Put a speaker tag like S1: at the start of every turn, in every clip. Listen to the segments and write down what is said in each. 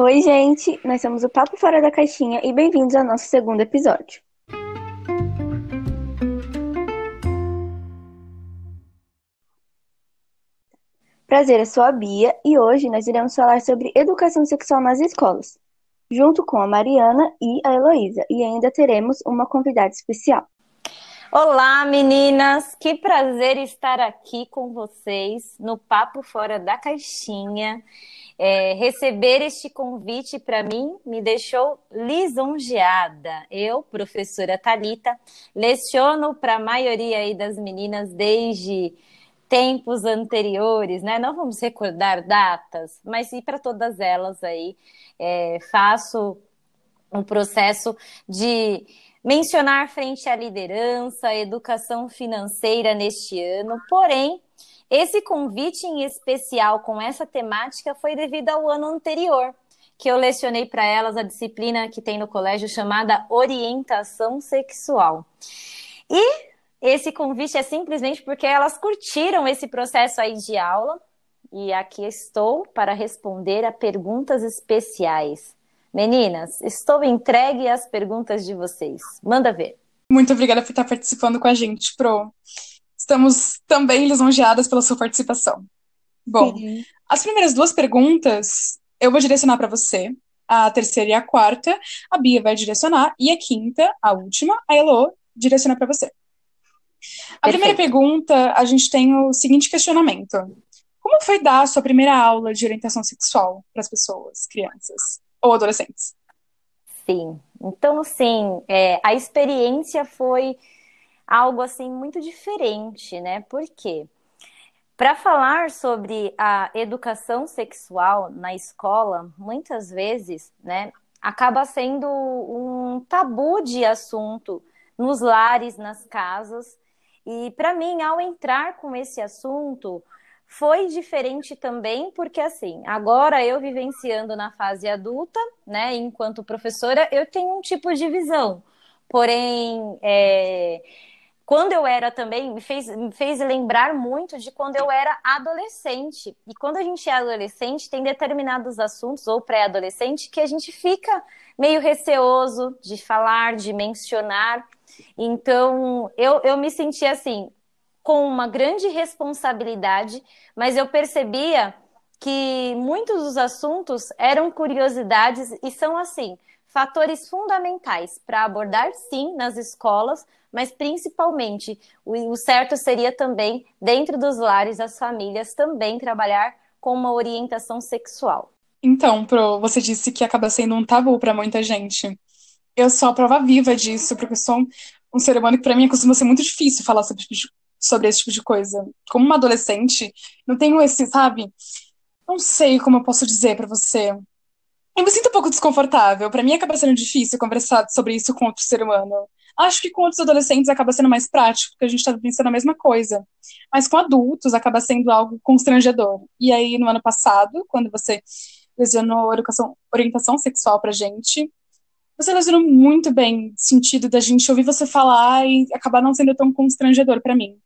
S1: Oi, gente! Nós somos o Papo Fora da Caixinha e bem-vindos ao nosso segundo episódio. Prazer, eu sou a Bia e hoje nós iremos falar sobre educação sexual nas escolas, junto com a Mariana e a Heloísa, e ainda teremos uma convidada especial.
S2: Olá, meninas! Que prazer estar aqui com vocês no Papo Fora da Caixinha. É, receber este convite para mim me deixou lisonjeada. Eu, professora Talita, leciono para a maioria aí das meninas desde tempos anteriores, né? Não vamos recordar datas, mas e para todas elas aí é, faço um processo de mencionar frente à liderança, educação financeira neste ano, porém, esse convite em especial com essa temática foi devido ao ano anterior, que eu lecionei para elas a disciplina que tem no colégio chamada Orientação Sexual. E esse convite é simplesmente porque elas curtiram esse processo aí de aula e aqui estou para responder a perguntas especiais. Meninas, estou entregue às perguntas de vocês. Manda ver.
S3: Muito obrigada por estar participando com a gente, Pro. Estamos também lisonjeadas pela sua participação. Bom, Sim. as primeiras duas perguntas eu vou direcionar para você. A terceira e a quarta, a Bia vai direcionar. E a quinta, a última, a Elo direciona para você. A Perfeito. primeira pergunta, a gente tem o seguinte questionamento. Como foi dar a sua primeira aula de orientação sexual para as pessoas, crianças? Ou adolescentes.
S2: Sim. Então, sim, é, a experiência foi algo assim muito diferente, né? Por quê? Para falar sobre a educação sexual na escola, muitas vezes, né, acaba sendo um tabu de assunto nos lares, nas casas. E para mim, ao entrar com esse assunto, foi diferente também, porque assim, agora eu vivenciando na fase adulta, né, enquanto professora, eu tenho um tipo de visão. Porém, é, quando eu era também, me fez, me fez lembrar muito de quando eu era adolescente. E quando a gente é adolescente, tem determinados assuntos, ou pré-adolescente, que a gente fica meio receoso de falar, de mencionar. Então, eu, eu me senti assim, com uma grande responsabilidade, mas eu percebia que muitos dos assuntos eram curiosidades e são assim fatores fundamentais para abordar sim nas escolas, mas principalmente o, certo seria também dentro dos lares as famílias também trabalhar com uma orientação sexual.
S3: Então, Pro, você disse que acaba sendo um tabu para muita gente. Eu sou a prova viva disso, porque eu sou um ser humano que para mim costuma ser muito difícil falar sobre sobre esse tipo de coisa. Como uma adolescente, não tenho esse, sabe? Não sei como eu posso dizer para você. Eu me sinto um pouco desconfortável. Para mim acaba sendo difícil conversar sobre isso com outro ser humano. Acho que com outros adolescentes acaba sendo mais prático, porque a gente está pensando a mesma coisa. Mas com adultos acaba sendo algo constrangedor. E aí, no ano passado, quando você lesionou educação, orientação sexual pra gente, você lesionou muito bem o sentido da gente ouvir você falar e acabar não sendo tão constrangedor para mim.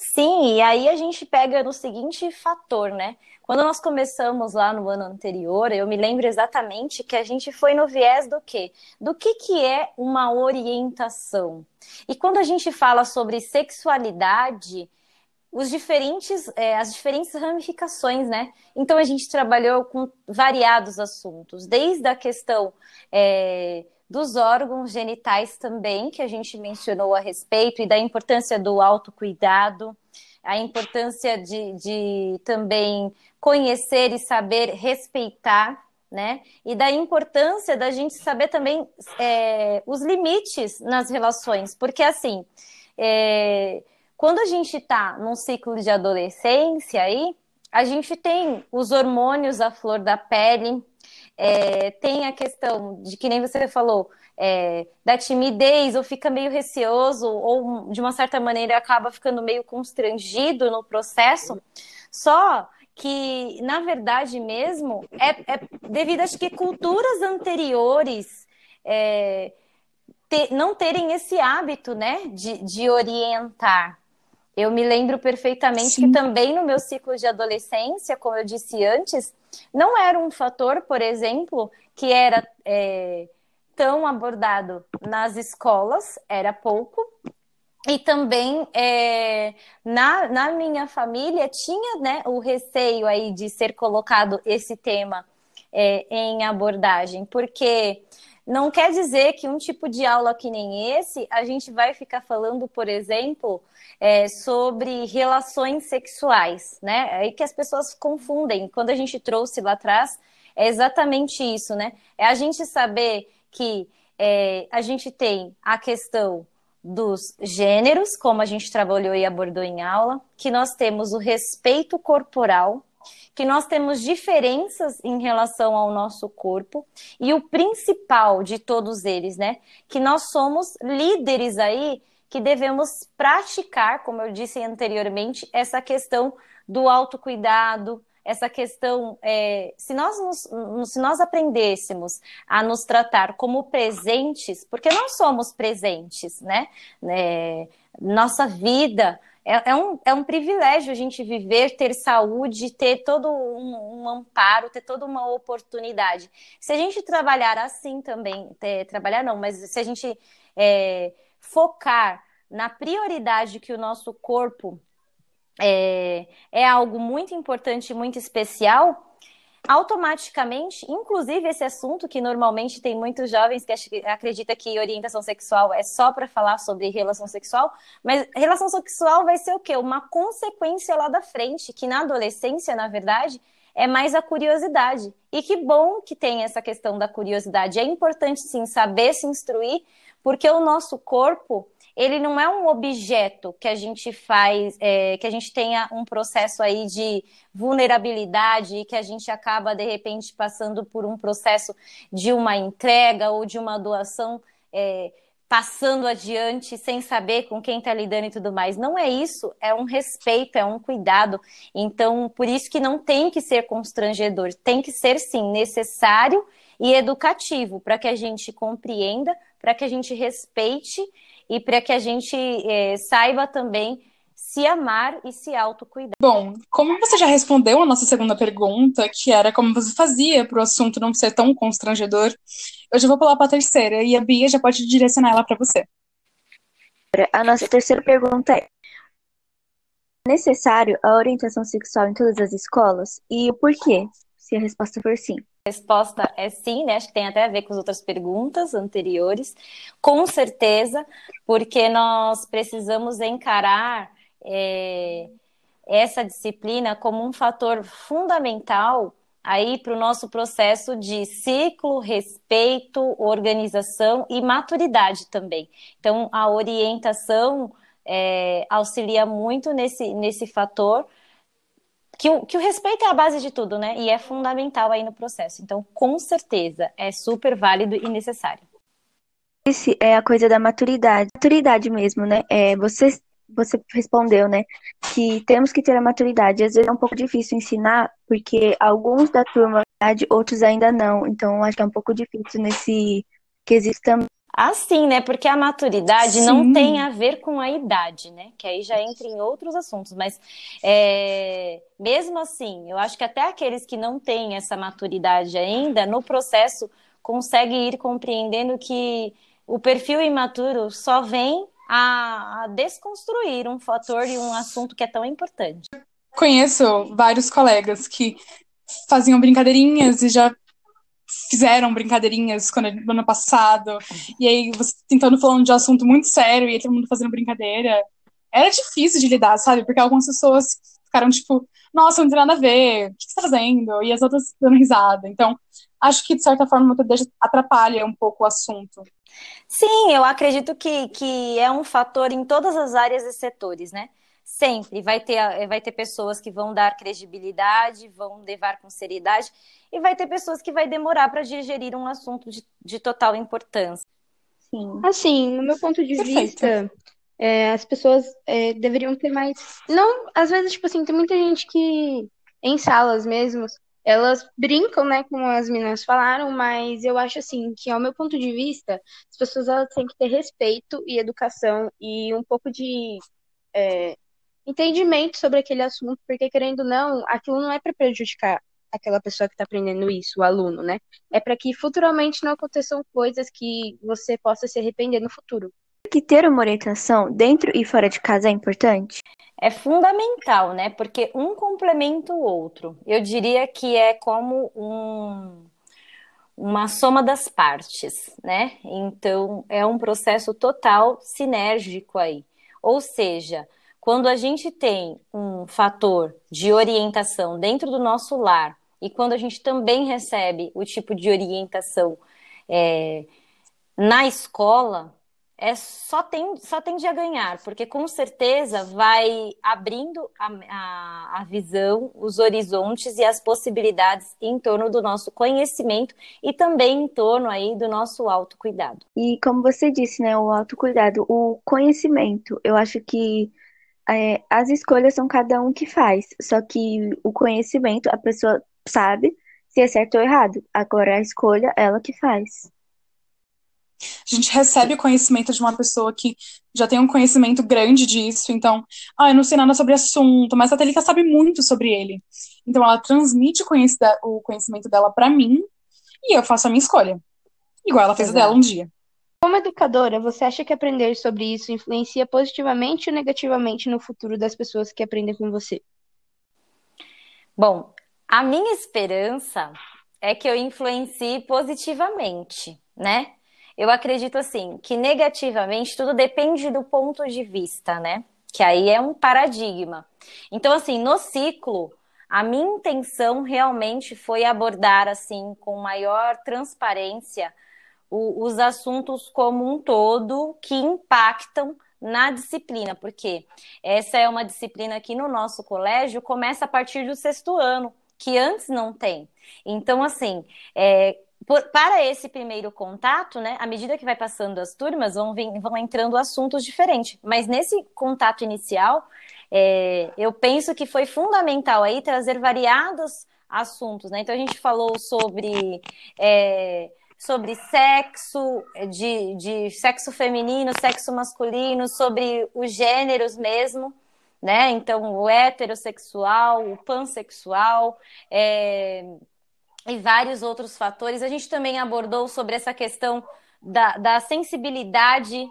S2: Sim, e aí a gente pega no seguinte fator, né? Quando nós começamos lá no ano anterior, eu me lembro exatamente que a gente foi no viés do quê? Do que, que é uma orientação. E quando a gente fala sobre sexualidade, os diferentes, é, as diferentes ramificações, né? Então a gente trabalhou com variados assuntos, desde a questão é, dos órgãos genitais também, que a gente mencionou a respeito, e da importância do autocuidado, a importância de, de também conhecer e saber respeitar, né? E da importância da gente saber também é, os limites nas relações, porque assim, é, quando a gente está num ciclo de adolescência aí, a gente tem os hormônios à flor da pele, é, tem a questão de que nem você falou, é, da timidez, ou fica meio receoso, ou de uma certa maneira acaba ficando meio constrangido no processo. Só que, na verdade mesmo, é, é devido acho que culturas anteriores é, ter, não terem esse hábito né, de, de orientar. Eu me lembro perfeitamente Sim. que também no meu ciclo de adolescência, como eu disse antes, não era um fator, por exemplo, que era é, tão abordado nas escolas, era pouco. E também é, na, na minha família tinha né, o receio aí de ser colocado esse tema é, em abordagem, porque não quer dizer que um tipo de aula que nem esse, a gente vai ficar falando, por exemplo, é, sobre relações sexuais, né? É aí que as pessoas confundem. Quando a gente trouxe lá atrás, é exatamente isso, né? É a gente saber que é, a gente tem a questão dos gêneros, como a gente trabalhou e abordou em aula, que nós temos o respeito corporal, que nós temos diferenças em relação ao nosso corpo e o principal de todos eles, né, que nós somos líderes aí que devemos praticar, como eu disse anteriormente, essa questão do autocuidado, essa questão, é, se, nós nos, se nós aprendêssemos a nos tratar como presentes, porque nós somos presentes, né? É, nossa vida é, é, um, é um privilégio a gente viver, ter saúde, ter todo um, um, amparo, ter toda uma oportunidade. Se a gente trabalhar assim também, ter, trabalhar não, mas se a gente é, focar na prioridade que o nosso corpo é, é algo muito importante, muito especial, automaticamente, inclusive esse assunto que normalmente tem muitos jovens que acreditam que orientação sexual é só para falar sobre relação sexual, mas relação sexual vai ser o quê? Uma consequência lá da frente, que na adolescência, na verdade, é mais a curiosidade. E que bom que tem essa questão da curiosidade. É importante sim saber se instruir, porque o nosso corpo ele não é um objeto que a gente faz, é, que a gente tenha um processo aí de vulnerabilidade, que a gente acaba, de repente, passando por um processo de uma entrega ou de uma doação. É, passando adiante sem saber com quem está lidando e tudo mais. Não é isso, é um respeito, é um cuidado. Então, por isso que não tem que ser constrangedor, tem que ser sim necessário e educativo para que a gente compreenda, para que a gente respeite e para que a gente é, saiba também se amar e se autocuidar.
S3: Bom, como você já respondeu a nossa segunda pergunta, que era como você fazia para o assunto não ser tão constrangedor, eu já vou pular para a terceira e a Bia já pode direcionar ela para você.
S1: A nossa terceira pergunta é: é necessário a orientação sexual em todas as escolas e o porquê? Se a resposta for sim
S2: resposta é sim, né? Acho que tem até a ver com as outras perguntas anteriores. Com certeza, porque nós precisamos encarar é, essa disciplina como um fator fundamental aí para o nosso processo de ciclo, respeito, organização e maturidade também. Então, a orientação é, auxilia muito nesse, nesse fator que o, que o respeito é a base de tudo, né? E é fundamental aí no processo. Então, com certeza, é super válido e necessário.
S1: Esse é a coisa da maturidade. Maturidade mesmo, né? É, você, você respondeu, né? Que temos que ter a maturidade. Às vezes é um pouco difícil ensinar, porque alguns da turma, outros ainda não. Então, acho que é um pouco difícil nesse quesito também.
S2: Assim, né? Porque a maturidade Sim. não tem a ver com a idade, né? Que aí já entra em outros assuntos. Mas é, mesmo assim, eu acho que até aqueles que não têm essa maturidade ainda, no processo, conseguem ir compreendendo que o perfil imaturo só vem a, a desconstruir um fator e um assunto que é tão importante.
S3: Conheço vários colegas que faziam brincadeirinhas e já fizeram brincadeirinhas quando, no ano passado, e aí você tentando falando de assunto muito sério e aí todo mundo fazendo brincadeira. Era difícil de lidar, sabe? Porque algumas pessoas ficaram tipo, nossa, não tem nada a ver, o que você tá fazendo? E as outras dando risada. Então, acho que de certa forma atrapalha um pouco o assunto.
S2: Sim, eu acredito que, que é um fator em todas as áreas e setores, né? Sempre vai ter, vai ter pessoas que vão dar credibilidade, vão levar com seriedade, e vai ter pessoas que vai demorar para digerir um assunto de, de total importância.
S4: Sim. Assim, no meu ponto de Perfeito. vista, é, as pessoas é, deveriam ter mais. Não, às vezes, tipo assim, tem muita gente que, em salas mesmo, elas brincam, né, como as meninas falaram, mas eu acho assim que, ao meu ponto de vista, as pessoas elas têm que ter respeito e educação e um pouco de é, entendimento sobre aquele assunto, porque querendo ou não, aquilo não é para prejudicar aquela pessoa que está aprendendo isso, o aluno, né? É para que futuramente não aconteçam coisas que você possa se arrepender no futuro.
S1: Que ter uma orientação dentro e fora de casa é importante?
S2: É fundamental, né? Porque um complementa o outro. Eu diria que é como um, uma soma das partes, né? Então, é um processo total sinérgico aí. Ou seja, quando a gente tem um fator de orientação dentro do nosso lar e quando a gente também recebe o tipo de orientação é, na escola, é só, tem, só tende a ganhar, porque com certeza vai abrindo a, a, a, visão, os horizontes e as possibilidades em torno do nosso conhecimento e também em torno aí do nosso autocuidado.
S1: E como você disse, né, o autocuidado, o conhecimento, eu acho que é, as escolhas são cada um que faz, só que o conhecimento, a pessoa sabe se é certo ou errado, agora a escolha, ela que faz.
S3: A gente recebe o conhecimento de uma pessoa que já tem um conhecimento grande disso, então, ah, eu não sei nada sobre assunto, mas a Telica sabe muito sobre ele. Então ela transmite o conhecimento dela para mim e eu faço a minha escolha. Igual ela fez Exato. dela um dia.
S4: Como educadora, você acha que aprender sobre isso influencia positivamente ou negativamente no futuro das pessoas que aprendem com você?
S2: Bom, a minha esperança é que eu influencie positivamente, né? Eu acredito assim que negativamente tudo depende do ponto de vista, né? Que aí é um paradigma. Então, assim, no ciclo, a minha intenção realmente foi abordar assim com maior transparência o, os assuntos como um todo que impactam na disciplina, porque essa é uma disciplina que no nosso colégio começa a partir do sexto ano, que antes não tem. Então, assim, é, por, para esse primeiro contato, né, à medida que vai passando as turmas, vão, vir, vão entrando assuntos diferentes. Mas nesse contato inicial, é, eu penso que foi fundamental aí trazer variados assuntos, né? Então a gente falou sobre é, sobre sexo, de, de sexo feminino, sexo masculino, sobre os gêneros mesmo, né? Então o heterossexual, o pansexual, é, e vários outros fatores. A gente também abordou sobre essa questão da, da sensibilidade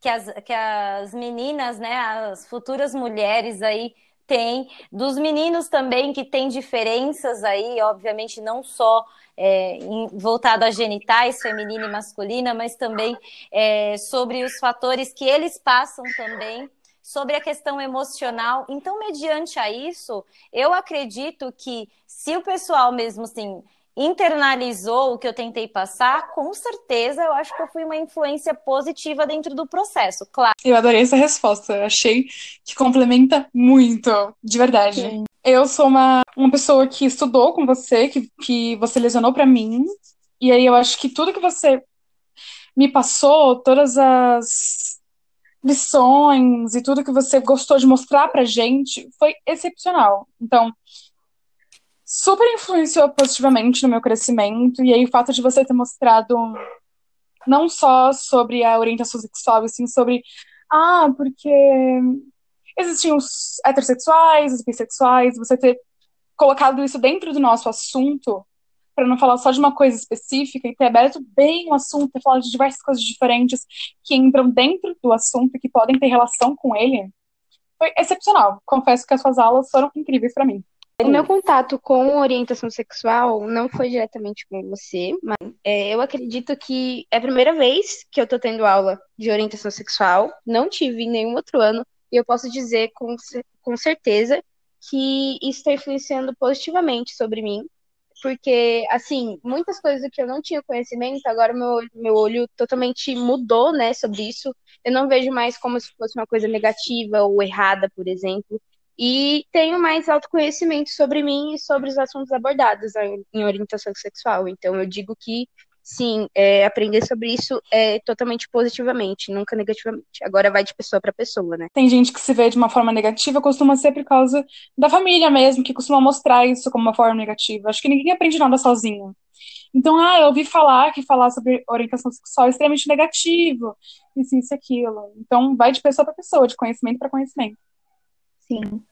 S2: que as, que as meninas, né, as futuras mulheres aí têm, dos meninos também que têm diferenças aí, obviamente não só é, voltado a genitais, feminina e masculina, mas também é, sobre os fatores que eles passam também sobre a questão emocional. Então, mediante a isso, eu acredito que se o pessoal mesmo assim internalizou o que eu tentei passar, com certeza eu acho que eu fui uma influência positiva dentro do processo, claro.
S3: Eu adorei essa resposta, eu achei que complementa muito, de verdade. Sim. Eu sou uma, uma pessoa que estudou com você, que, que você lesionou para mim, e aí eu acho que tudo que você me passou, todas as lições e tudo que você gostou de mostrar pra gente foi excepcional. Então, super influenciou positivamente no meu crescimento. E aí o fato de você ter mostrado não só sobre a orientação sexual, e sim sobre ah, porque existiam os heterossexuais, os bissexuais, você ter colocado isso dentro do nosso assunto, para não falar só de uma coisa específica, e ter aberto bem o assunto, ter falado de diversas coisas diferentes que entram dentro do assunto e que podem ter relação com ele, foi excepcional. Confesso que as suas aulas foram incríveis para mim.
S4: O meu contato com orientação sexual não foi diretamente com você, mas é, eu acredito que é a primeira vez que eu tô tendo aula de orientação sexual. Não tive em nenhum outro ano, e eu posso dizer com, com certeza que isso está influenciando positivamente sobre mim. Porque, assim, muitas coisas que eu não tinha conhecimento, agora meu, meu olho totalmente mudou, né, sobre isso. Eu não vejo mais como se fosse uma coisa negativa ou errada, por exemplo e tenho mais autoconhecimento sobre mim e sobre os assuntos abordados em orientação sexual. Então, eu digo que sim, é, aprender sobre isso é totalmente positivamente, nunca negativamente. Agora vai de pessoa para pessoa, né?
S3: Tem gente que se vê de uma forma negativa, costuma ser por causa da família mesmo, que costuma mostrar isso como uma forma negativa. Acho que ninguém aprende nada sozinho. Então, ah, eu ouvi falar que falar sobre orientação sexual é extremamente negativo, isso, isso e aquilo. Então, vai de pessoa para pessoa, de conhecimento para conhecimento.
S1: Sim.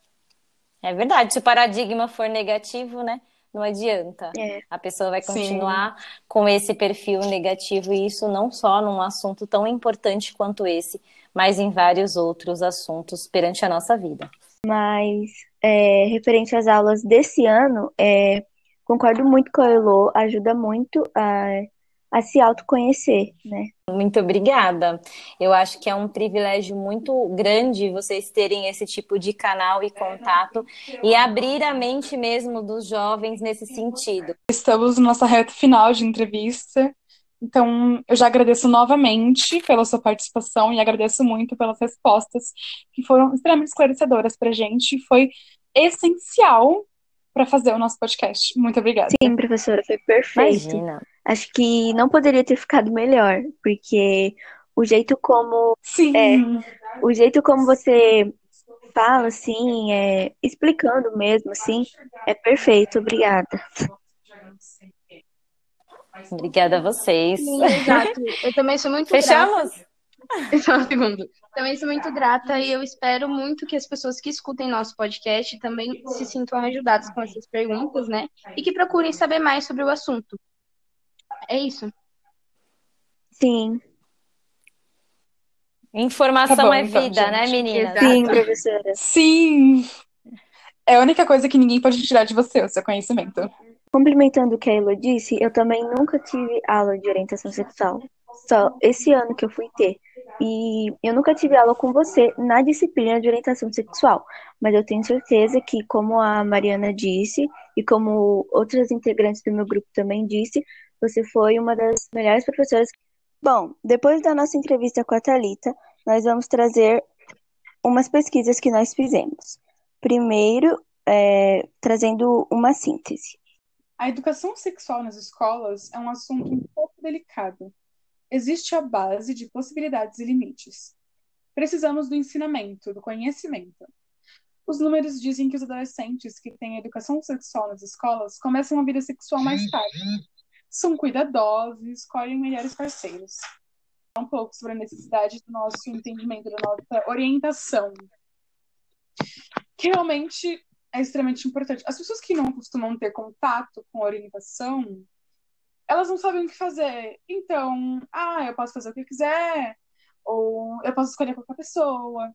S2: É verdade. Se o paradigma for negativo, né? Não adianta.
S1: É.
S2: A pessoa vai continuar Sim. com esse perfil negativo, e isso não só num assunto tão importante quanto esse, mas em vários outros assuntos perante a nossa vida.
S1: Mas, é, referente às aulas desse ano, é, concordo muito com a Elo, ajuda muito a a se autoconhecer, né?
S2: Muito obrigada. Eu acho que é um privilégio muito grande vocês terem esse tipo de canal e contato e abrir a mente mesmo dos jovens nesse sentido.
S3: Estamos na nossa reta final de entrevista. Então, eu já agradeço novamente pela sua participação e agradeço muito pelas respostas que foram extremamente esclarecedoras para a gente. Foi essencial para fazer o nosso podcast. Muito obrigada.
S1: Sim, professora, foi perfeito. Imagina. Acho que não poderia ter ficado melhor, porque o jeito como
S3: Sim.
S1: É, o jeito como você fala assim, é, explicando mesmo assim, é perfeito. Obrigada.
S2: Obrigada a vocês.
S4: Sim, exato. Eu também sou muito
S2: Fechamos?
S4: Grata. Só um segundo. Também sou muito grata e eu espero muito que as pessoas que escutem nosso podcast também se sintam ajudadas com essas perguntas, né? E que procurem saber mais sobre o assunto. É isso.
S1: Sim.
S2: Informação tá bom, é então, vida, gente. né, menina?
S1: Sim, professora.
S3: Sim. É a única coisa que ninguém pode tirar de você, o seu conhecimento.
S1: Complementando o que a Elo disse, eu também nunca tive aula de orientação sexual. Só esse ano que eu fui ter. E eu nunca tive aula com você na disciplina de orientação sexual, mas eu tenho certeza que, como a Mariana disse, e como outras integrantes do meu grupo também disse, você foi uma das melhores professoras. Bom, depois da nossa entrevista com a Thalita, nós vamos trazer umas pesquisas que nós fizemos. Primeiro, é, trazendo uma síntese.
S3: A educação sexual nas escolas é um assunto um pouco delicado, existe a base de possibilidades e limites. Precisamos do ensinamento, do conhecimento. Os números dizem que os adolescentes que têm educação sexual nas escolas começam a vida sexual mais tarde. São cuidadosos e escolhem melhores parceiros. Um pouco sobre a necessidade do nosso entendimento, da nossa orientação. Que realmente é extremamente importante. As pessoas que não costumam ter contato com orientação elas não sabem o que fazer. Então, ah, eu posso fazer o que eu quiser, ou eu posso escolher qualquer pessoa,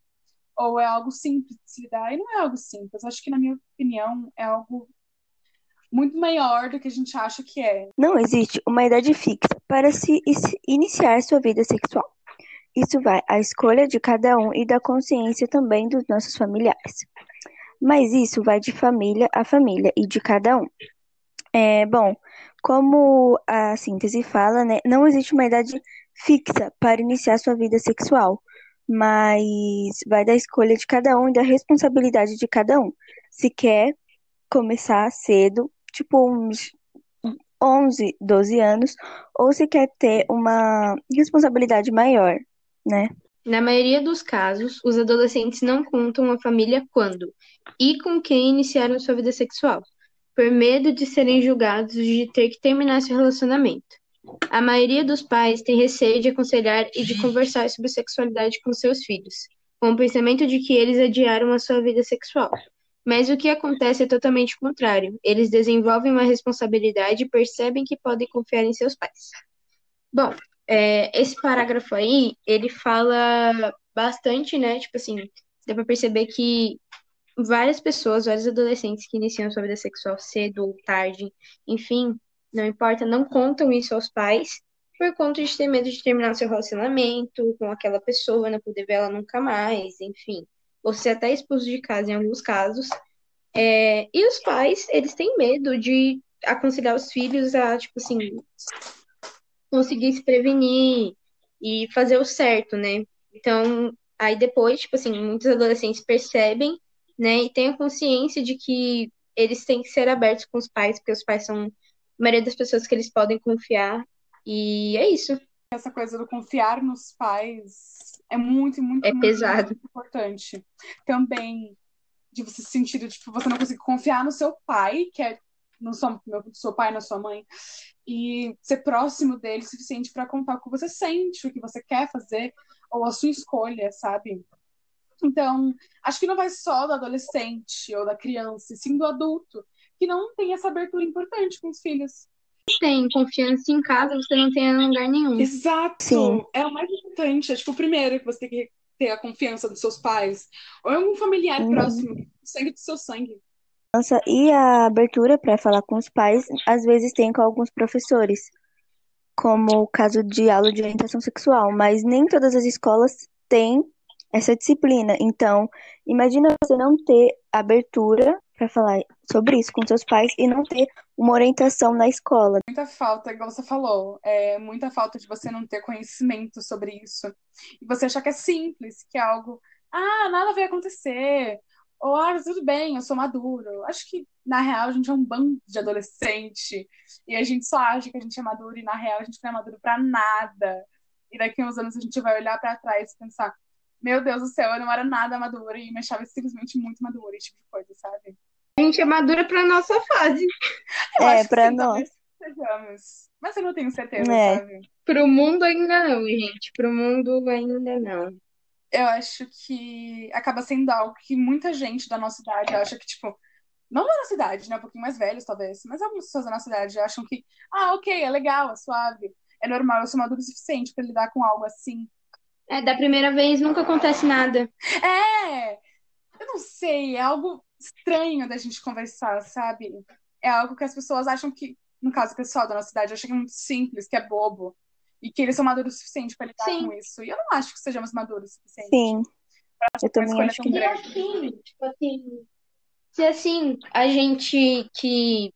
S3: ou é algo simples de se lidar. E não é algo simples. Acho que, na minha opinião, é algo muito maior do que a gente acha que é.
S1: Não existe uma idade fixa para se iniciar sua vida sexual. Isso vai à escolha de cada um e da consciência também dos nossos familiares. Mas isso vai de família a família e de cada um. É, bom, como a síntese fala, né, não existe uma idade fixa para iniciar sua vida sexual, mas vai da escolha de cada um e da responsabilidade de cada um. Se quer começar cedo, tipo uns 11, 12 anos, ou se quer ter uma responsabilidade maior, né?
S4: Na maioria dos casos, os adolescentes não contam a família quando e com quem iniciaram sua vida sexual por medo de serem julgados de ter que terminar seu relacionamento. A maioria dos pais tem receio de aconselhar e de conversar sobre sexualidade com seus filhos, com o pensamento de que eles adiaram a sua vida sexual. Mas o que acontece é totalmente contrário. Eles desenvolvem uma responsabilidade e percebem que podem confiar em seus pais. Bom, é, esse parágrafo aí, ele fala bastante, né? Tipo assim, dá pra perceber que várias pessoas, vários adolescentes que iniciam sua vida sexual cedo ou tarde, enfim, não importa, não contam isso aos pais por conta de ter medo de terminar seu relacionamento com aquela pessoa, não poder ver ela nunca mais, enfim, ou ser até expulso de casa em alguns casos. É, e os pais, eles têm medo de aconselhar os filhos a, tipo assim, conseguir se prevenir e fazer o certo, né? Então, aí depois, tipo assim, muitos adolescentes percebem né? E tenham consciência de que eles têm que ser abertos com os pais, porque os pais são a maioria das pessoas que eles podem confiar. E é isso.
S3: Essa coisa do confiar nos pais é muito, muito,
S4: é
S3: muito,
S4: pesado.
S3: muito importante. Também de você sentir, tipo, você não conseguir confiar no seu pai, que é não só meu seu pai, na sua mãe, e ser próximo dele o suficiente para contar o que você sente, o que você quer fazer, ou a sua escolha, sabe? Então, acho que não vai só do adolescente ou da criança, e sim do adulto, que não tem essa abertura importante com os filhos.
S4: Tem confiança em casa, você não tem em lugar nenhum.
S3: Exato!
S1: Sim.
S3: É o mais importante. É tipo o primeiro que você tem que ter a confiança dos seus pais. Ou algum familiar
S1: Uhum.
S3: próximo, sangue do seu sangue.
S1: Nossa, e a abertura para falar com os pais, às vezes tem com alguns professores, como o caso de aula de orientação sexual, mas nem todas as escolas têm essa disciplina. Então, imagina você não ter abertura para falar sobre isso com seus pais e não ter uma orientação na escola.
S3: Muita falta, igual você falou, é muita falta de você não ter conhecimento sobre isso. E você achar que é simples, que é algo, ah, nada vai acontecer. Ou, ah, tudo bem, eu sou maduro. Acho que, na real, a gente é um bando de adolescente. E a gente só acha que a gente é maduro e, na real, a gente não é maduro pra nada. E daqui a uns anos a gente vai olhar pra trás e pensar, meu Deus do céu, eu não era nada madura e me achava simplesmente muito madura, esse tipo de coisa, sabe?
S4: A gente é madura pra nossa fase.
S3: Eu
S1: É,
S3: acho que
S1: pra
S3: sim,
S1: nós.
S3: sejamos. Mas eu não tenho certeza,
S1: É.
S3: sabe?
S4: Pro mundo ainda não, gente. Pro mundo ainda não.
S3: eu acho que acaba sendo algo que muita gente da nossa idade acha que, tipo, não da nossa idade, né? Um pouquinho mais velhos, talvez, mas algumas pessoas da nossa idade acham que, ah, ok, é legal, é suave, é normal, eu sou maduro o suficiente pra lidar com algo assim.
S4: É, da primeira vez nunca acontece nada.
S3: É! Eu não sei, é algo estranho da gente conversar, sabe? É algo que as pessoas acham que, no caso pessoal da nossa idade, acha que é muito simples, que é bobo. E que eles são maduros o suficiente pra lidar
S4: Sim.
S3: com isso. E eu não acho que sejamos maduros o suficiente.
S1: Sim, eu também acho que
S4: E assim, tipo assim, se assim, a gente que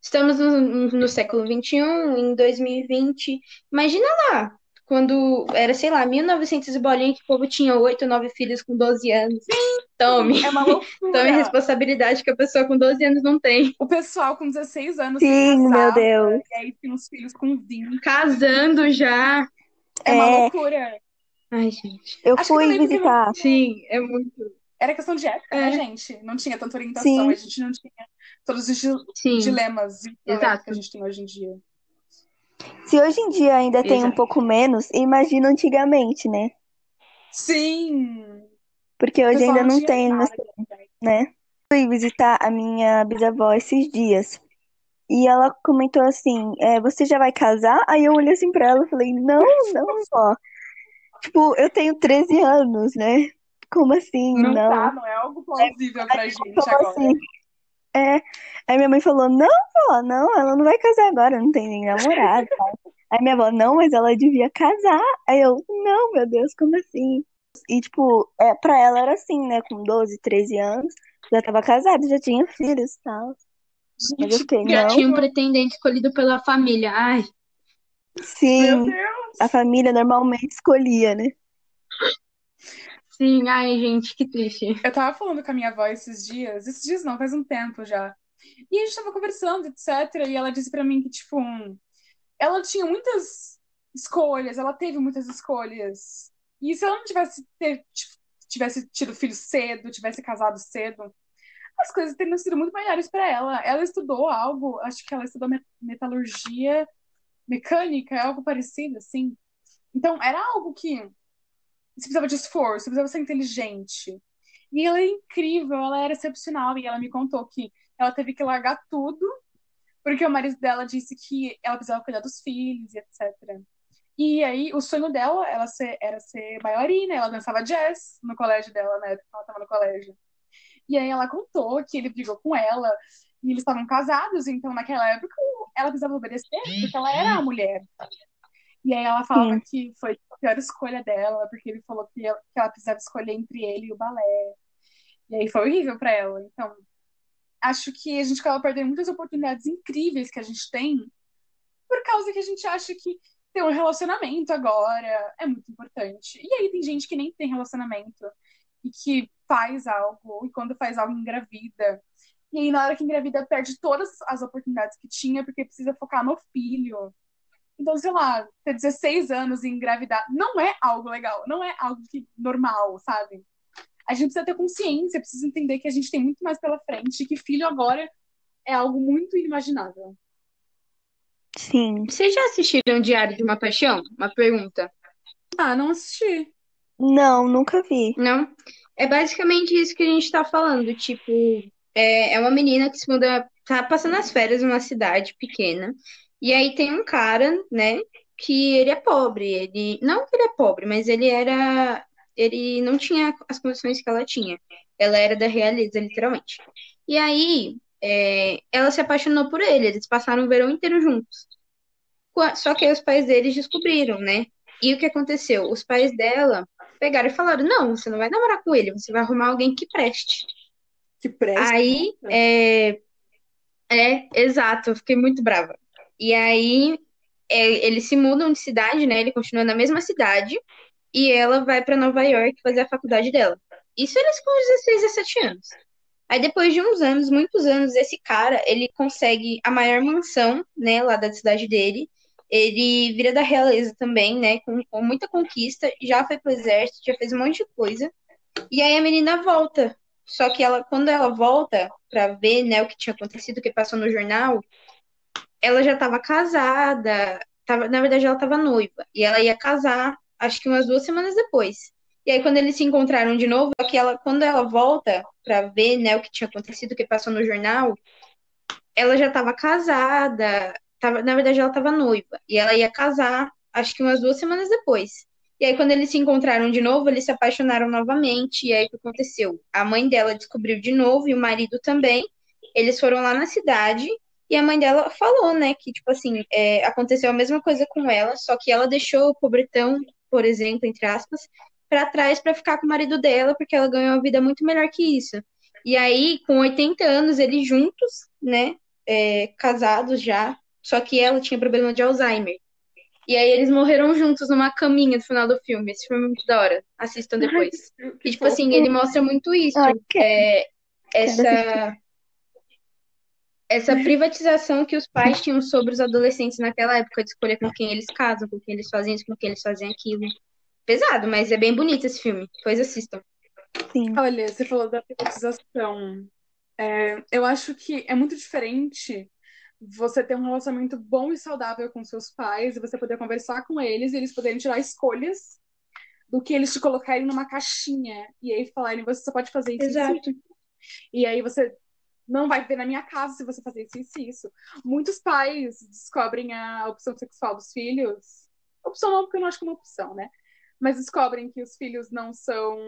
S4: estamos no, no século XXI, em 2020, imagina lá, quando era, sei lá, 1900 e bolinha, que o povo tinha oito, nove filhos com 12 anos. Tome,
S3: É uma loucura.
S4: tome responsabilidade que a pessoa com 12 anos não tem.
S3: O pessoal com 16 anos
S1: Sim, meu
S3: casava,
S1: Deus.
S3: e aí tem uns filhos com 20.
S4: Casando já.
S3: É uma
S1: É.
S3: loucura.
S4: Ai, gente.
S1: Eu
S3: Acho que
S1: fui
S3: porque
S1: visitar.
S4: Sim, é muito.
S3: Era questão de época,
S4: É.
S3: né, gente? Não tinha tanta orientação,
S1: Sim.
S3: a gente não tinha todos os dil-
S4: Sim.
S3: dilemas
S4: Exato.
S3: que a gente tem hoje em dia.
S1: Se hoje em dia ainda tem um pouco menos, imagina antigamente, né?
S3: Sim!
S1: Porque hoje ainda não tem,
S3: nada,
S1: né? Fui visitar a minha bisavó esses dias. E ela comentou assim: é, Você já vai casar? Aí eu olhei assim pra ela e falei: Não, não, vó. Tipo, eu tenho 13 anos, né? Como assim?
S3: Não,
S1: Não.
S3: tá, não é algo plausível pra gente agora.
S1: assim? É. Aí minha mãe falou: Não, vó, não, ela não vai casar agora, não tem nem namorado. tal. Aí minha avó: Não, mas ela devia casar. Aí eu: Não, meu Deus, como assim? E, tipo, é, pra ela era assim, né? Com 12, 13 anos, já tava casada, já tinha filhos e tal. Mas eu fiquei,
S4: Já
S1: não.
S4: tinha um pretendente escolhido pela família. Ai,
S3: Meu
S1: Sim,
S3: Deus!
S1: a família normalmente escolhia, né?
S4: Sim, ai, gente, que triste.
S3: Eu tava falando com a minha avó esses dias, esses dias não, faz um tempo já. E a gente tava conversando, etc. E ela disse pra mim que, tipo, ela tinha muitas escolhas, ela teve muitas escolhas. E se ela não tivesse, ter- tivesse tido filho cedo, tivesse casado cedo, as coisas teriam sido muito melhores pra ela. Ela estudou algo, acho que ela estudou me- metalurgia mecânica, algo parecido, assim. Então, era algo que você precisava de esforço, você precisava ser inteligente. E ela é incrível, ela era excepcional. E ela me contou que ela teve que largar tudo, porque o marido dela disse que ela precisava cuidar dos filhos e etc. E aí, o sonho dela ela ser- era ser bailarina, ela dançava jazz no colégio dela, né? Ela estava no colégio. E aí ela contou que ele brigou com ela, e eles estavam casados, então naquela época ela precisava obedecer, porque ela era a mulher. E aí ela falava
S1: Sim.
S3: que foi a pior escolha dela, porque ele falou que ela, que ela precisava escolher entre ele e o balé. E aí foi horrível pra ela. Então, acho que a gente acaba perdendo muitas oportunidades incríveis que a gente tem por causa que a gente acha que ter um relacionamento agora é muito importante. E aí tem gente que nem tem relacionamento e que faz algo, e quando faz algo engravida. E aí, na hora que engravida, perde todas as oportunidades que tinha, porque precisa focar no filho. Então, sei lá, ter 16 anos e engravidar não é algo legal, não é algo que, normal, sabe? A gente precisa ter consciência, precisa entender que a gente tem muito mais pela frente e que filho agora é algo muito inimaginável.
S1: Sim.
S4: Vocês já assistiram Diário de uma Paixão? Uma pergunta.
S3: Ah, não assisti.
S1: Não, nunca vi.
S4: Não? É basicamente isso que a gente tá falando. Tipo, é, é uma menina que se muda, tá passando as férias numa cidade pequena. E aí tem um cara, né, que ele é pobre. Ele, não que ele é pobre, mas ele era, ele não tinha as condições que ela tinha. Ela era da realeza, literalmente. E aí, é, ela se apaixonou por ele. Eles passaram o verão inteiro juntos. Só que aí os pais deles descobriram, né? E o que aconteceu? Os pais dela pegaram e falaram: não, você não vai namorar com ele, você vai arrumar alguém que preste.
S3: Que preste.
S4: Aí, é, é, exato, eu fiquei muito brava. E aí, é, eles se mudam de cidade, né? Ele continua na mesma cidade e ela vai para Nova York fazer a faculdade dela. Isso eles com 16, 17 anos. Aí depois de uns anos, muitos anos, esse cara, ele consegue a maior mansão, né, lá da cidade dele. Ele vira da realeza também, né, com, com muita conquista, já foi pro exército, já fez um monte de coisa. E aí a menina volta. Só que ela, quando ela volta para ver, né, o que tinha acontecido, o que passou no jornal, ela já estava casada, tava, na verdade ela estava noiva, e ela ia casar, acho que umas duas semanas depois. E aí, quando eles se encontraram de novo, que ela, quando ela volta para ver né, o que tinha acontecido, o que passou no jornal, ela já estava casada, tava, na verdade, ela estava noiva, e ela ia casar, acho que umas duas semanas depois. E aí, quando eles se encontraram de novo, eles se apaixonaram novamente. E aí, o que aconteceu? A mãe dela descobriu de novo, e o marido também. Eles foram lá na cidade, e a mãe dela falou, né, que, tipo assim, é, aconteceu a mesma coisa com ela, só que ela deixou o pobretão, por exemplo, entre aspas, para trás para ficar com o marido dela, porque ela ganhou uma vida muito melhor que isso. E aí, com 80 anos, eles juntos, né, é, casados já, só que ela tinha problema de Alzheimer. E aí eles morreram juntos numa caminha no final do filme. Esse filme é muito da hora. Assistam depois. E, tipo assim, ele mostra muito isso. É, essa, essa privatização que os pais tinham sobre os adolescentes naquela época, de escolher com quem eles casam, com quem eles fazem isso, com quem eles fazem aquilo pesado, mas é bem bonito esse filme. Depois assistam.
S1: Sim.
S3: Olha, você falou da privatização. É, eu acho que é muito diferente você ter um relacionamento bom e saudável com seus pais e você poder conversar com eles e eles poderem tirar escolhas do que eles te colocarem numa caixinha e aí falarem, você só pode fazer isso,
S4: Exato.
S3: isso. E aí você não vai ver na minha casa se você fazer isso, isso, isso. Muitos pais descobrem a opção sexual dos filhos. Opção não, porque eu não acho que é uma opção, né? mas descobrem que os filhos não são.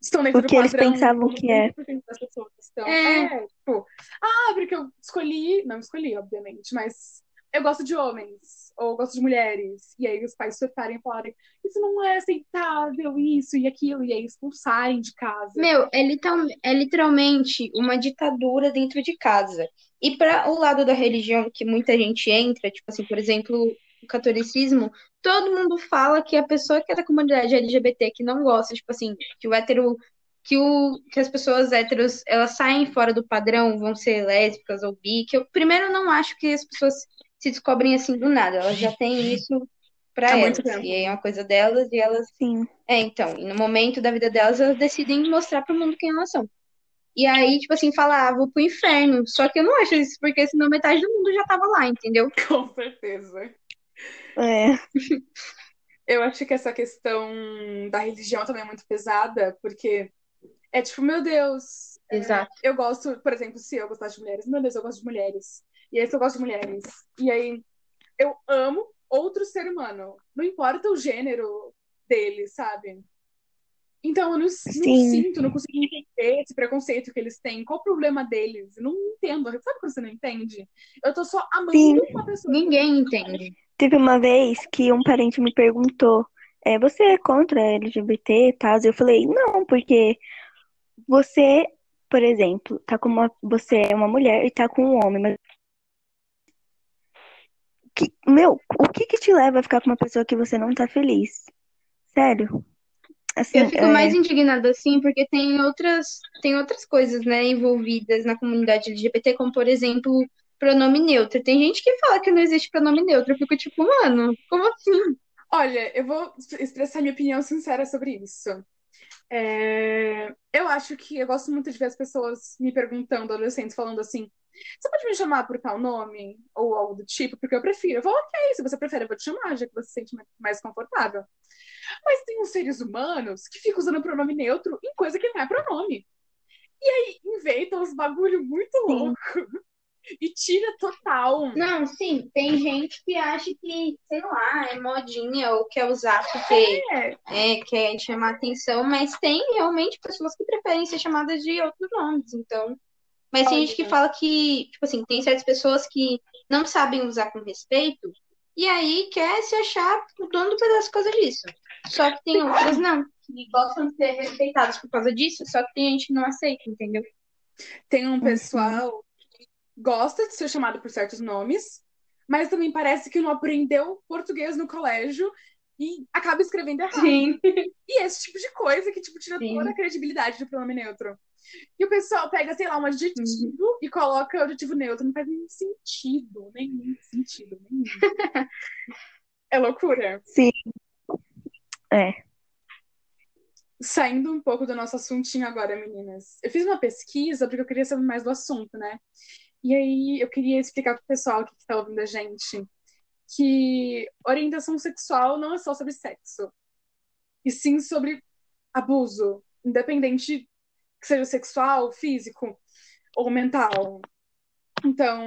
S3: Estão dentro
S1: o que
S3: do
S1: eles
S3: padrão.
S1: pensavam que é.
S3: Das pessoas estão.
S4: É.
S3: é, tipo, ah, porque eu escolhi. Não escolhi, obviamente, mas eu gosto de homens, ou gosto de mulheres. E aí os pais surtarem e falarem, isso não é aceitável, isso e aquilo, e aí expulsarem de casa.
S4: Meu, é, literal, é literalmente uma ditadura dentro de casa. E para o lado da religião que muita gente entra, tipo assim, por exemplo, o catolicismo, todo mundo fala que a pessoa que é da comunidade LGBT que não gosta, tipo assim, que o hétero que, o, que as pessoas héteros elas saem fora do padrão, vão ser lésbicas ou bi, que eu primeiro não acho que as pessoas se descobrem assim do nada, elas já têm isso para elas, e é uma coisa delas e elas
S1: Sim.
S4: É, então, e no momento da vida delas elas decidem mostrar pro mundo quem elas são. E aí, tipo assim, falar, ah, vou pro inferno. Só que eu não acho isso, porque senão metade do mundo já tava lá, entendeu?
S3: Com certeza.
S1: É.
S3: Eu acho que essa questão da religião também é muito pesada, porque é tipo, meu Deus, é,
S4: Exato.
S3: eu gosto, por exemplo, se eu gostar de mulheres, meu Deus, eu gosto de mulheres. E aí, se eu gosto de mulheres, e aí eu amo outro ser humano, não importa o gênero dele, sabe? Então, eu não, não sinto, não consigo entender esse preconceito que eles têm. Qual o problema deles? Eu não entendo. Sabe quando você não entende? Eu tô só amando
S1: Sim.
S3: uma pessoa.
S4: Ninguém entende.
S1: Teve uma vez que um parente me perguntou: é, você é contra LGBT e tal? Eu falei: não, porque você, por exemplo, tá com uma. Você é uma mulher e tá com um homem, mas. Que, meu, o que que te leva a ficar com uma pessoa que você não tá feliz? Sério? Assim,
S4: Eu fico
S1: é,
S4: mais indignada assim, porque tem outras, tem outras coisas, né, envolvidas na comunidade LGBT, como por exemplo, pronome neutro. Tem gente que fala que não existe pronome neutro. Eu fico tipo, mano, como assim?
S3: Olha, eu vou expressar minha opinião sincera sobre isso. É, Eu acho que eu gosto muito de ver as pessoas me perguntando, adolescentes, falando assim: Você pode me chamar por tal nome? Ou algo do tipo, porque eu prefiro. Eu vou, ok, se você prefere, eu vou te chamar, já que você se sente mais confortável. Mas tem uns seres humanos que ficam usando pronome neutro em coisa que não é pronome. E aí inventam uns bagulho muito louco. E tira total.
S4: Não, sim, tem gente que acha que, sei lá, é modinha ou quer usar porque
S3: É,
S4: é, quer chamar atenção, mas tem realmente pessoas que preferem ser chamadas de outros nomes, então. Mas tem gente que fala que, tipo assim, tem certas pessoas que não sabem usar com respeito e aí quer se achar o dono do pedaço por causa disso. Só que tem outras não, que gostam de ser respeitadas por causa disso, só que tem gente que não aceita, entendeu?
S3: tem um pessoal que gosta de ser chamado por certos nomes, mas também parece que não aprendeu português no colégio e acaba escrevendo errado.
S4: Sim.
S3: E esse tipo de coisa que, tipo, tira
S4: Sim.
S3: toda a credibilidade do pronome neutro. E o pessoal pega, sei lá, um adjetivo e coloca o adjetivo neutro. Não faz nenhum sentido. Nenhum sentido. Nenhum. é loucura.
S1: Sim. É.
S3: Saindo um pouco do nosso assuntinho agora, meninas. Eu fiz uma pesquisa porque eu queria saber mais do assunto, né? E aí eu queria explicar pro pessoal que está ouvindo a gente que orientação sexual não é só sobre sexo, e sim sobre abuso, independente que seja sexual, físico ou mental. Então,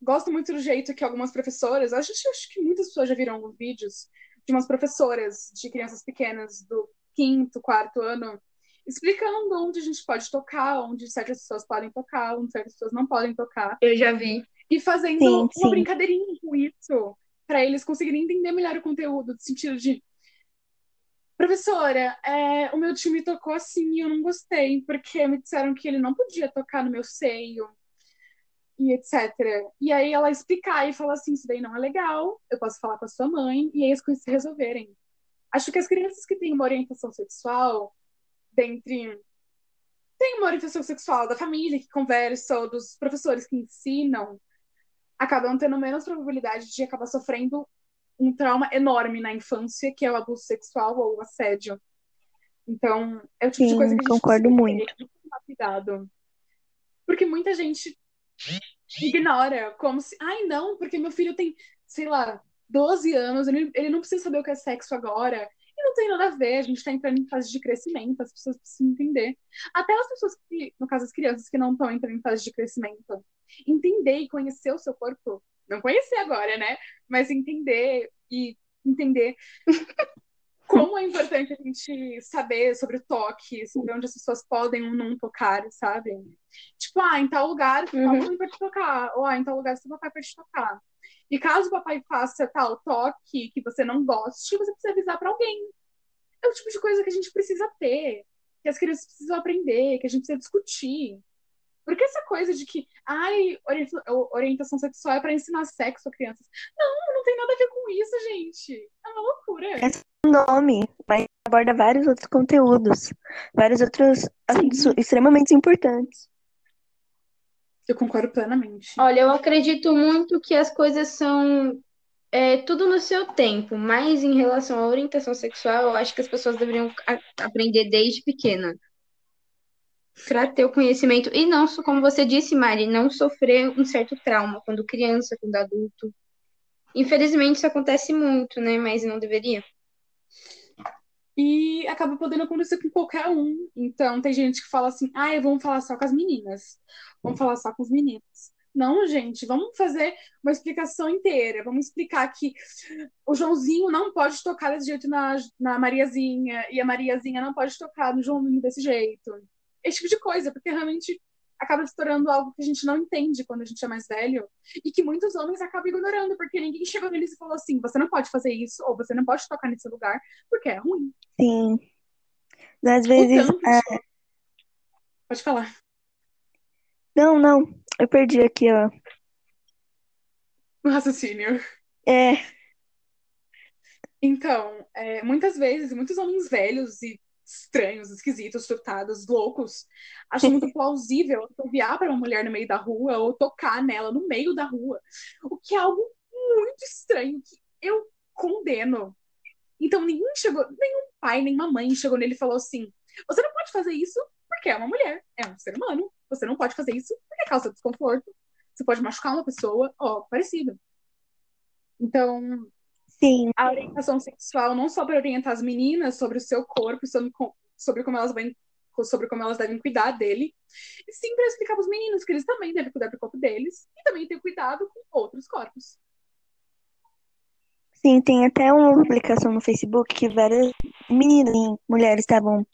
S3: gosto muito do jeito que algumas professoras, acho, acho que muitas pessoas já viram alguns vídeos de umas professoras de crianças pequenas do quinto, quarto ano, explicando onde a gente pode tocar, onde certas pessoas podem tocar, onde certas pessoas não podem tocar,
S4: Eu já vi.
S3: e fazendo
S1: Sim,
S3: uma
S1: sim.
S3: brincadeirinha com isso, para eles conseguirem entender melhor o conteúdo, no sentido de Professora, é, o meu time tocou assim e eu não gostei, porque me disseram que ele não podia tocar no meu seio e etc. E aí ela explicar e falar assim, isso daí não é legal, eu posso falar com a sua mãe, e aí as coisas se resolverem. Acho que as crianças que têm uma orientação sexual, dentre. Tem uma orientação sexual da família que conversa, ou dos professores que ensinam, acabam tendo menos probabilidade de acabar sofrendo um trauma enorme na infância, que é o abuso sexual ou o assédio. Então, é o tipo de
S1: Sim,
S3: coisa que a gente
S1: concordo muito.
S3: tomar cuidado. Porque muita gente ignora, como se, ai não, porque meu filho tem, sei lá, 12 anos, ele, ele não precisa saber o que é sexo agora. E não tem nada a ver, a gente tá entrando em fase de crescimento, as pessoas precisam entender. Até as pessoas que, no caso as crianças que não estão entrando em fase de crescimento, entender e conhecer o seu corpo. Não conhecer agora, né? Mas entender e entender como é importante a gente saber sobre o toque, sobre onde as pessoas podem ou não tocar, sabe? Tipo, ah, em tal lugar
S4: Uhum.
S3: tal mãe pode tocar, ou ah, em tal lugar seu papai pode tocar. E caso o papai faça tal toque que você não goste, você precisa avisar pra alguém. É o tipo de coisa que a gente precisa ter, que as crianças precisam aprender, que a gente precisa discutir. Porque essa coisa de que, ai, orienta- orientação sexual é pra ensinar sexo a crianças. Não, não tem nada a ver com isso, gente. É uma loucura.
S1: É nome, mas aborda vários outros conteúdos, vários outros assuntos extremamente importantes.
S3: Eu concordo plenamente.
S4: Olha, eu acredito muito que as coisas são é, tudo no seu tempo, mas em relação à orientação sexual, eu acho que as pessoas deveriam aprender desde pequena. Para ter o conhecimento e não, como você disse, Mari, não sofrer um certo trauma quando criança, quando adulto. Infelizmente isso acontece muito, né? Mas não deveria.
S3: E acaba podendo acontecer com qualquer um. Então, tem gente que fala assim: ah, vamos falar só com as meninas. Vamos falar só com os meninos. Não, gente, vamos fazer uma explicação inteira. Vamos explicar que o Joãozinho não pode tocar desse jeito na, na Mariazinha, e a Mariazinha não pode tocar no Joãozinho desse jeito. Esse tipo de coisa, porque realmente acaba se tornando algo que a gente não entende quando a gente é mais velho e que muitos homens acabam ignorando, porque ninguém chegou neles e falou assim: você não pode fazer isso, ou você não pode tocar nesse lugar, porque é ruim.
S1: Sim. Às vezes.
S3: tanto.
S1: ah,
S3: Pode falar.
S1: não, não. Eu perdi aqui, ó.
S3: O raciocínio.
S1: É,
S3: Então, é, muitas vezes, muitos homens velhos e estranhos, esquisitos, surtados, loucos, acham muito plausível enviar para uma mulher no meio da rua ou tocar nela no meio da rua, o que é algo muito estranho que eu condeno. Então, nenhum chegou, nenhum pai, nenhuma mãe chegou nele e falou assim: você não pode fazer isso porque é uma mulher, é um ser humano. Você não pode fazer isso porque causa desconforto. você pode machucar uma pessoa, ó, parecido. Então,
S1: Sim,
S3: a orientação sexual não só para orientar as meninas sobre o seu corpo, sobre, sobre como elas vão, sobre como elas devem cuidar dele, e sim para explicar para os meninos que eles também devem cuidar do corpo deles e também ter cuidado com outros corpos.
S1: sim, tem até uma publicação no Facebook que várias meninas e mulheres estavam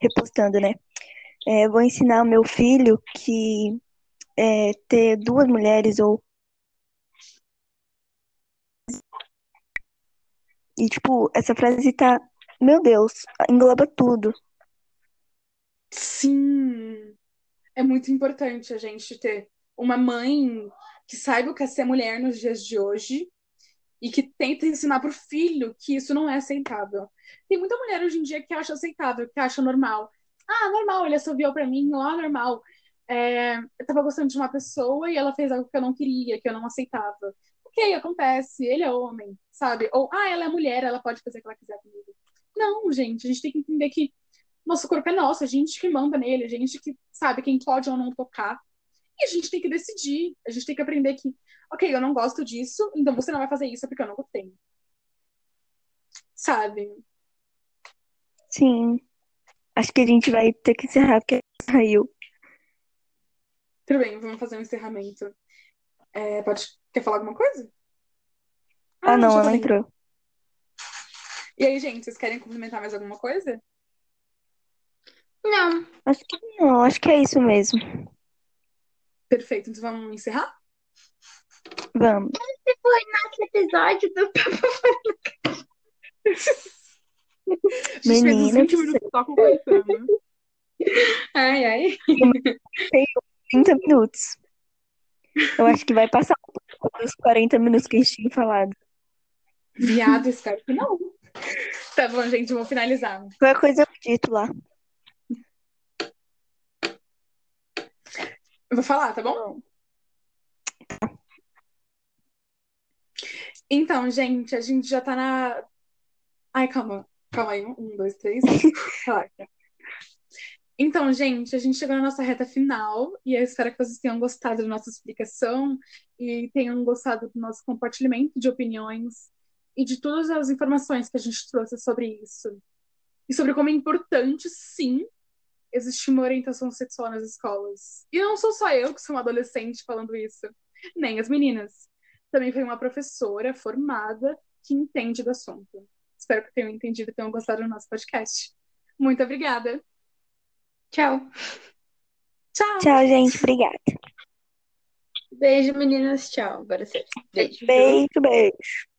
S1: repostando, né? É, vou ensinar o meu filho que é, ter duas mulheres ou. E, tipo, essa frase tá. Meu Deus, engloba tudo.
S3: Sim, é muito importante a gente ter uma mãe que saiba o que é ser mulher nos dias de hoje e que tenta ensinar pro filho que isso não é aceitável. Tem muita mulher hoje em dia que acha aceitável, que acha normal. Ah, normal, ele assoviou pra mim, ó, normal. É, eu tava gostando de uma pessoa e ela fez algo que eu não queria, que eu não aceitava. Ok, acontece, ele é homem, sabe? Ou, ah, ela é mulher, ela pode fazer o que ela quiser comigo. Não, gente, a gente tem que entender que nosso corpo é nosso, a gente que manda nele, a gente que sabe quem pode ou não tocar. E a gente tem que decidir, a gente tem que aprender que, ok, eu não gosto disso, então você não vai fazer isso porque eu não gostei. Sabe?
S1: Sim. Acho que a gente vai ter que encerrar porque saiu.
S3: Tudo bem, vamos fazer um encerramento. É, pode... Quer falar alguma coisa?
S1: Ah, não,
S3: já
S1: ela entrou.
S3: E aí, gente, vocês querem complementar mais alguma coisa?
S4: Não.
S1: Acho que não, acho que é isso mesmo.
S3: Perfeito, então vamos encerrar?
S1: Vamos.
S4: Esse episódio do
S3: A gente fez uns
S1: Menina,
S3: 20 minutos só conversando.
S4: Ai, ai.
S1: 30 minutos. Eu acho que vai passar dos 40 minutos que a gente tinha falado.
S3: Viado, espero que não. Tá bom, gente, vou finalizar.
S1: Qualquer coisa eu dito lá.
S3: Eu vou falar, tá bom? Então, gente, a gente já tá na. Ai, calma. Calma aí. Um, dois, três. Relaxa. Então, gente, a gente chegou na nossa reta final e eu espero que vocês tenham gostado da nossa explicação e tenham gostado do nosso compartilhamento de opiniões e de todas as informações que a gente trouxe sobre isso. E sobre como é importante, sim, existir uma orientação sexual nas escolas. E não sou só eu que sou uma adolescente falando isso, nem as meninas. Também foi uma professora formada que entende do assunto. Espero que tenham entendido e tenham gostado do nosso podcast. Muito obrigada.
S4: Tchau.
S3: Tchau.
S1: Tchau, gente. Obrigada.
S4: Beijo, meninas. Tchau. Agora sim. Beijo.
S1: Beijo, beijo.